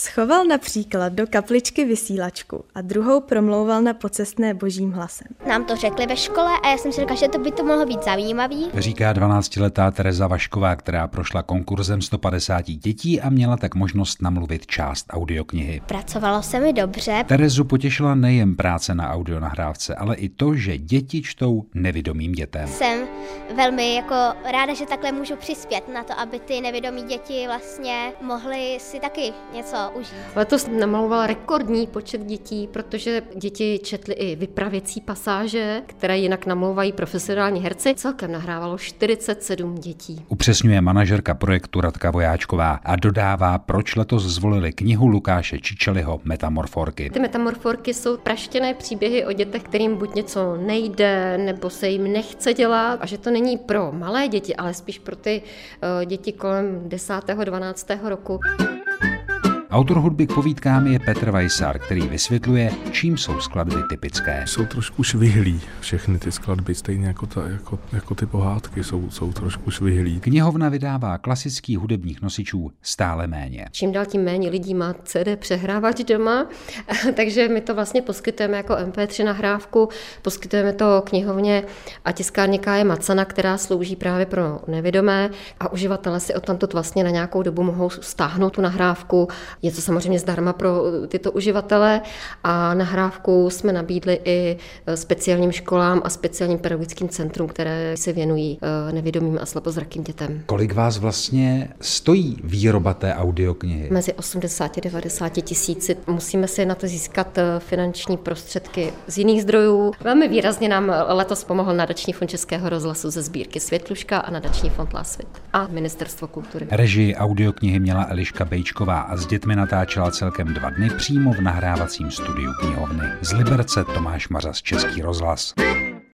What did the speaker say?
Schoval například do kapličky vysílačku a druhou promlouval na pocestné božím hlasem. Nám to řekli ve škole a já jsem si říkal, že to by to mohlo být zajímavý. Říká 12-letá Tereza Vašková, která prošla konkurzem 150 dětí a měla tak možnost namluvit část audioknihy. Pracovalo se mi dobře. Terezu potěšila nejen práce na audionahrávce, ale i to, že děti čtou nevidomým dětem. Jsem velmi jako ráda, že takhle můžu přispět na to, aby ty nevědomí děti vlastně mohly si taky něco užít. Letos namalovala rekordní počet dětí, protože děti četly i vypravěcí pasáže, které jinak namlouvají profesionální herci. Celkem nahrávalo 47 dětí. Upřesňuje manažerka projektu Radka Vojáčková a dodává, proč letos zvolili knihu Lukáše Čičeliho Metamorforky. Ty metamorforky jsou praštěné příběhy o dětech, kterým buď něco nejde, nebo se jim nechce dělat a že to není pro malé děti, ale spíš pro ty uh, děti kolem 10. 12. roku. Autor hudby k povídkám je Petr Vajsar, který vysvětluje, čím jsou skladby typické. Jsou trošku švihlí všechny ty skladby, stejně jako, ta, jako, jako ty pohádky jsou, jsou trošku švihlí. Knihovna vydává klasických hudebních nosičů stále méně. Čím dál tím méně lidí má CD přehrávač doma, takže my to vlastně poskytujeme jako MP3 nahrávku, poskytujeme to knihovně a tiskárně Káje Macana, která slouží právě pro nevědomé a uživatelé si odtamtud vlastně na nějakou dobu mohou stáhnout tu nahrávku je to samozřejmě zdarma pro eh, tyto uživatele a nahrávku jsme nabídli i eh, speciálním školám a speciálním pedagogickým centrum, které se věnují eh, nevědomým a slabozrakým dětem. Kolik vás vlastně stojí výroba té audioknihy? Mezi 80 a 90 tisíci. Musíme si na to získat finanční prostředky z jiných zdrojů. Velmi výrazně nám letos pomohl nadační fond Českého rozhlasu ze sbírky Světluška a nadační fond Lásvit a Ministerstvo kultury. Režii audioknihy měla Eliška Bejčková a s dětmi mi natáčela celkem dva dny přímo v nahrávacím studiu knihovny. Z Liberce Tomáš Mařas Český rozhlas.